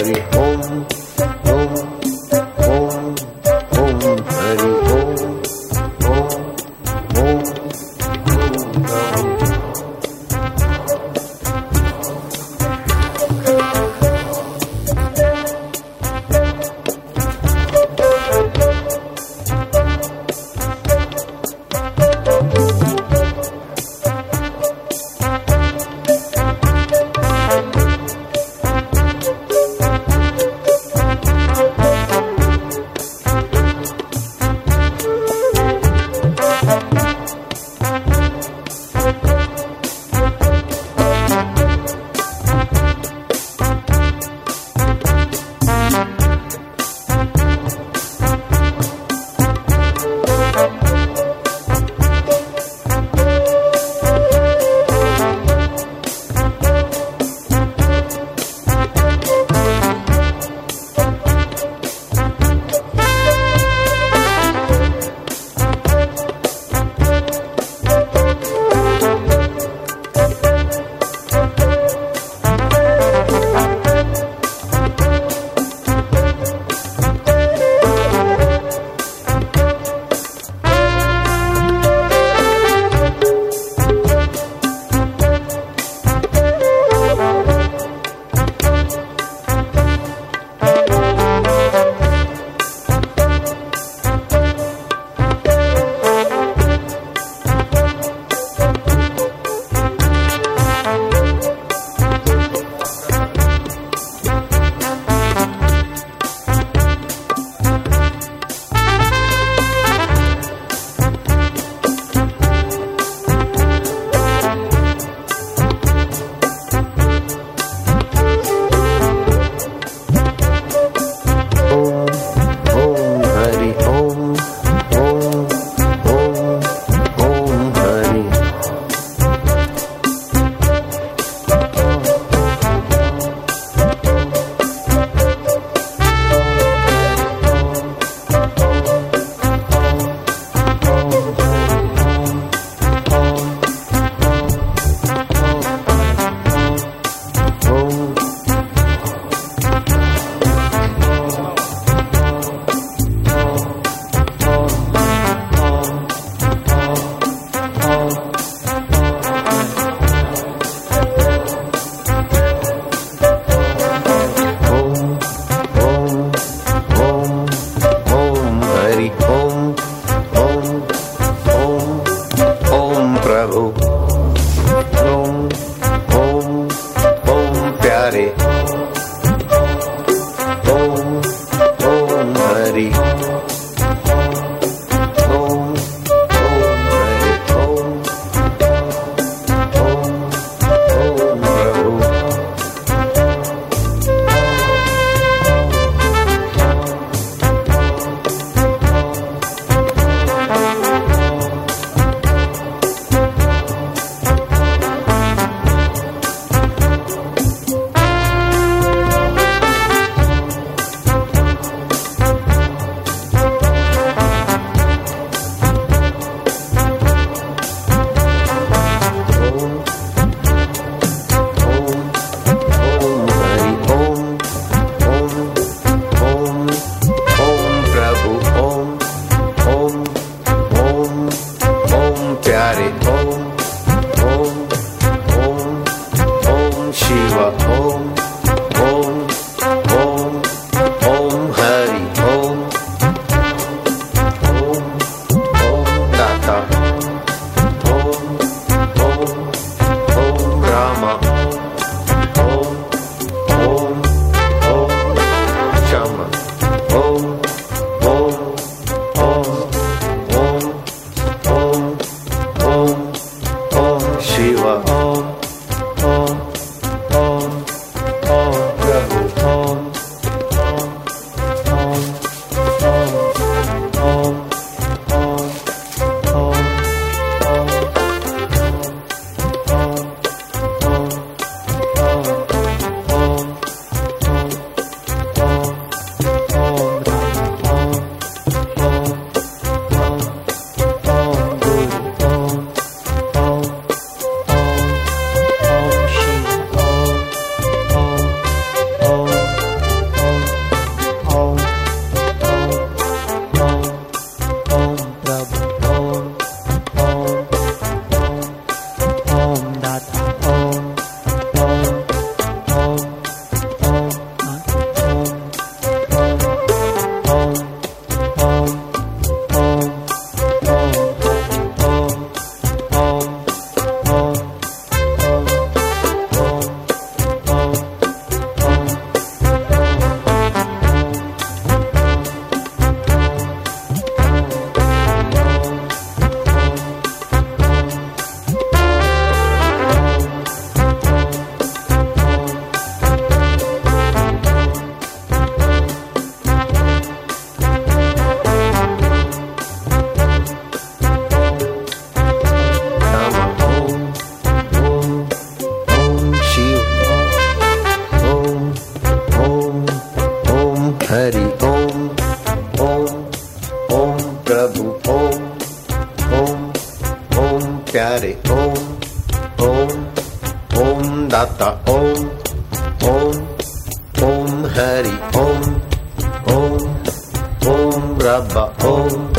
हरि ओम Oh. Rabba, oh,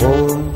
oh.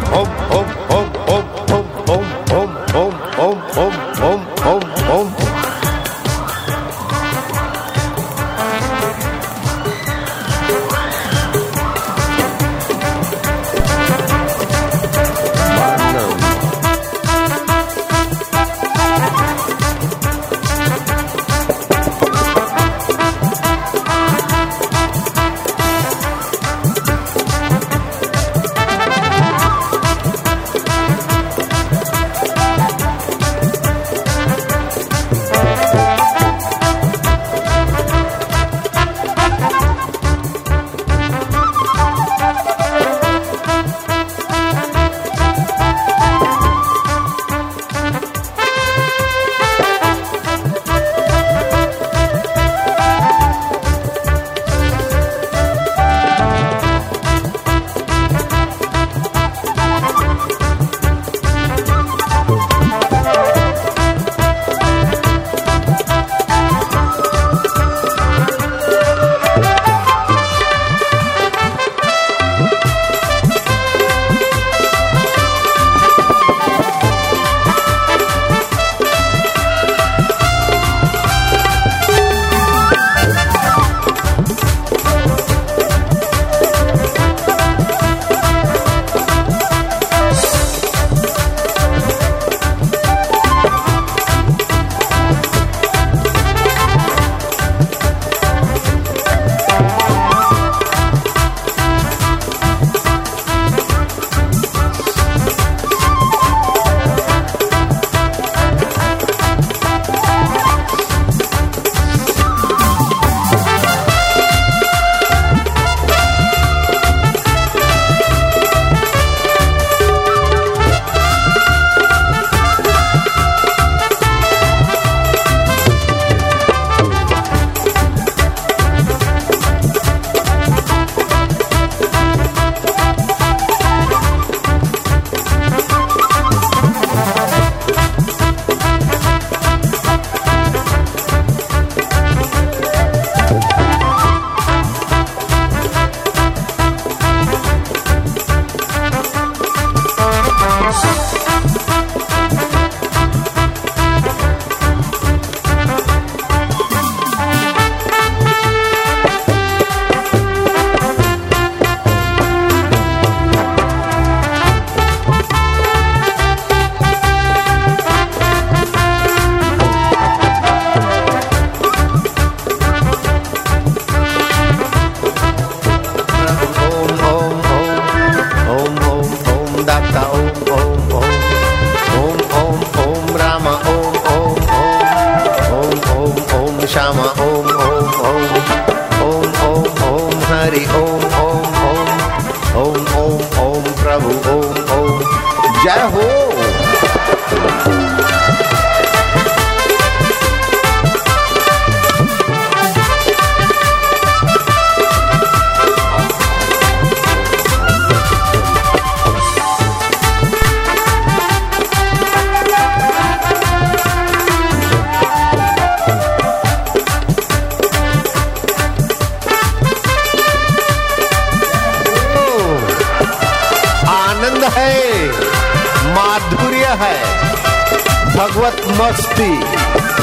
मस्ती।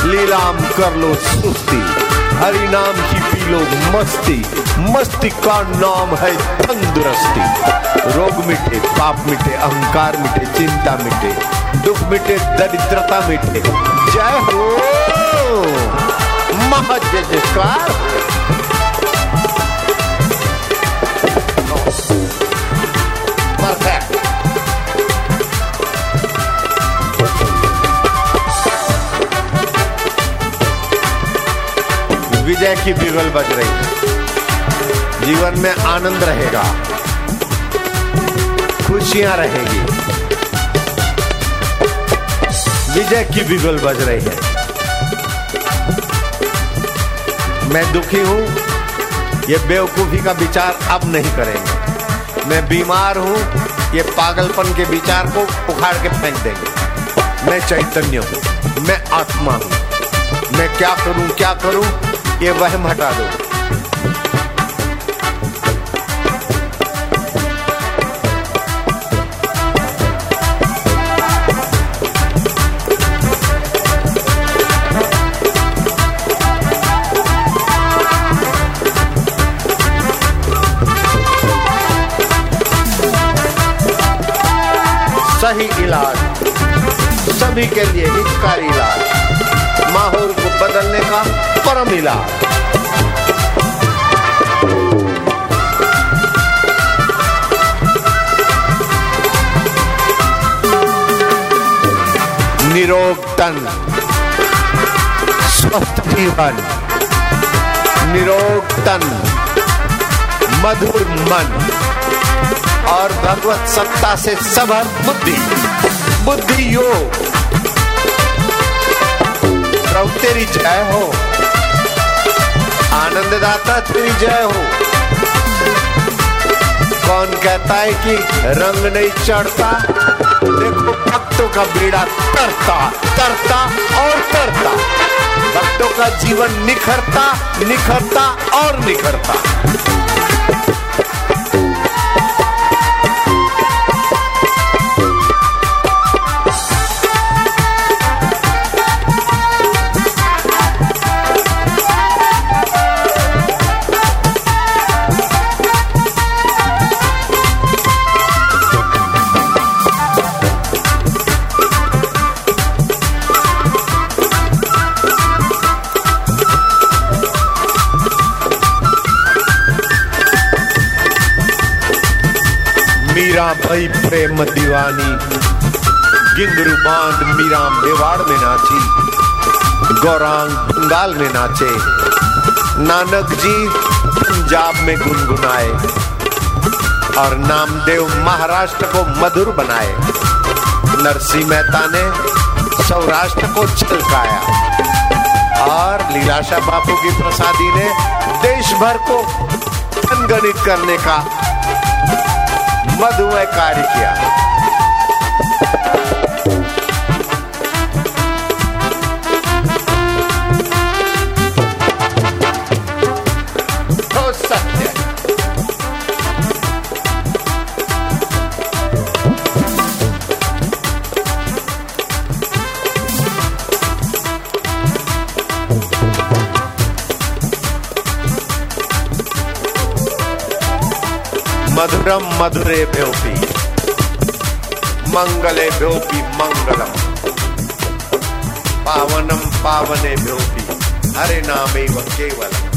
लीलाम कर लो सुस्ती। हरि नाम की पी लो मस्ती। मस्ती का नाम है तंदुरुस्ती। रोग मिटे, पाप मिटे, अहंकार मिटे, चिंता मिटे, दुख मिटे, दरिद्रता मिटे। जय हो। महाजय जयकार। विजय की बिगल बज रही है। जीवन में आनंद रहेगा। खुशियाँ रहेगी। विजय की बिगल बज रही है। मैं दुखी हूँ। ये बेवकूफ़ी का विचार अब नहीं करेंगे। मैं बीमार हूँ। ये पागलपन के विचार को उखाड़ के फेंक देंगे। मैं चैतन्य हूँ। मैं आत्मा हूँ। मैं क्या करूँ क्या करूँ? ये वहम हटा दो। सही इलाज, सभी के लिए हितकारी इलाज। माहौल को बदलने का परम इलाज निरोग तन स्वस्थ जीवन निरोग तन मधुर मन और भगवत सत्ता से सबर बुद्धि बुद्धि योग तेरी जय हो आनंददाता तेरी जय हो। कौन कहता है कि रंग नहीं चढ़ता? देखो, भक्तों का बेड़ा तरता तरता और तरता। भक्तों का जीवन निखरता निखरता और निखरता। प्रेम दीवानी गिंगरू बाँध मीरा मेवाड़ में नाची, गौरांग बंगाल में नाचे, नानक जी पंजाब में गुनगुनाए, और नामदेव महाराष्ट्र को मधुर बनाए नरसिंह मेहता ने सौराष्ट्र को छलकाया, और लीलाशा बापू की प्रसादी ने देश भर को गणित करने का मधुमय कार्य किया। मधुरम मधुरे भ्योपी। मंगले भ्योपी मंगलम। पावनम पावने भ्योपी। हरे नामे केवलम।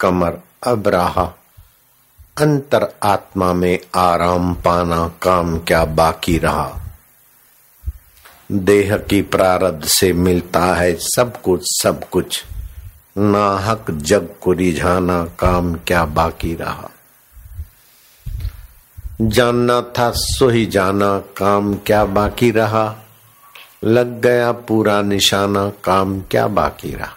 कमर अब रहा। अंतर आत्मा में आराम पाना काम क्या बाकी रहा। देह की प्रारब्ध से मिलता है सब कुछ सब कुछ। नाहक जग को रिझाना काम क्या बाकी रहा। जानना था सो ही जाना काम क्या बाकी रहा। लग गया पूरा निशाना काम क्या बाकी रहा।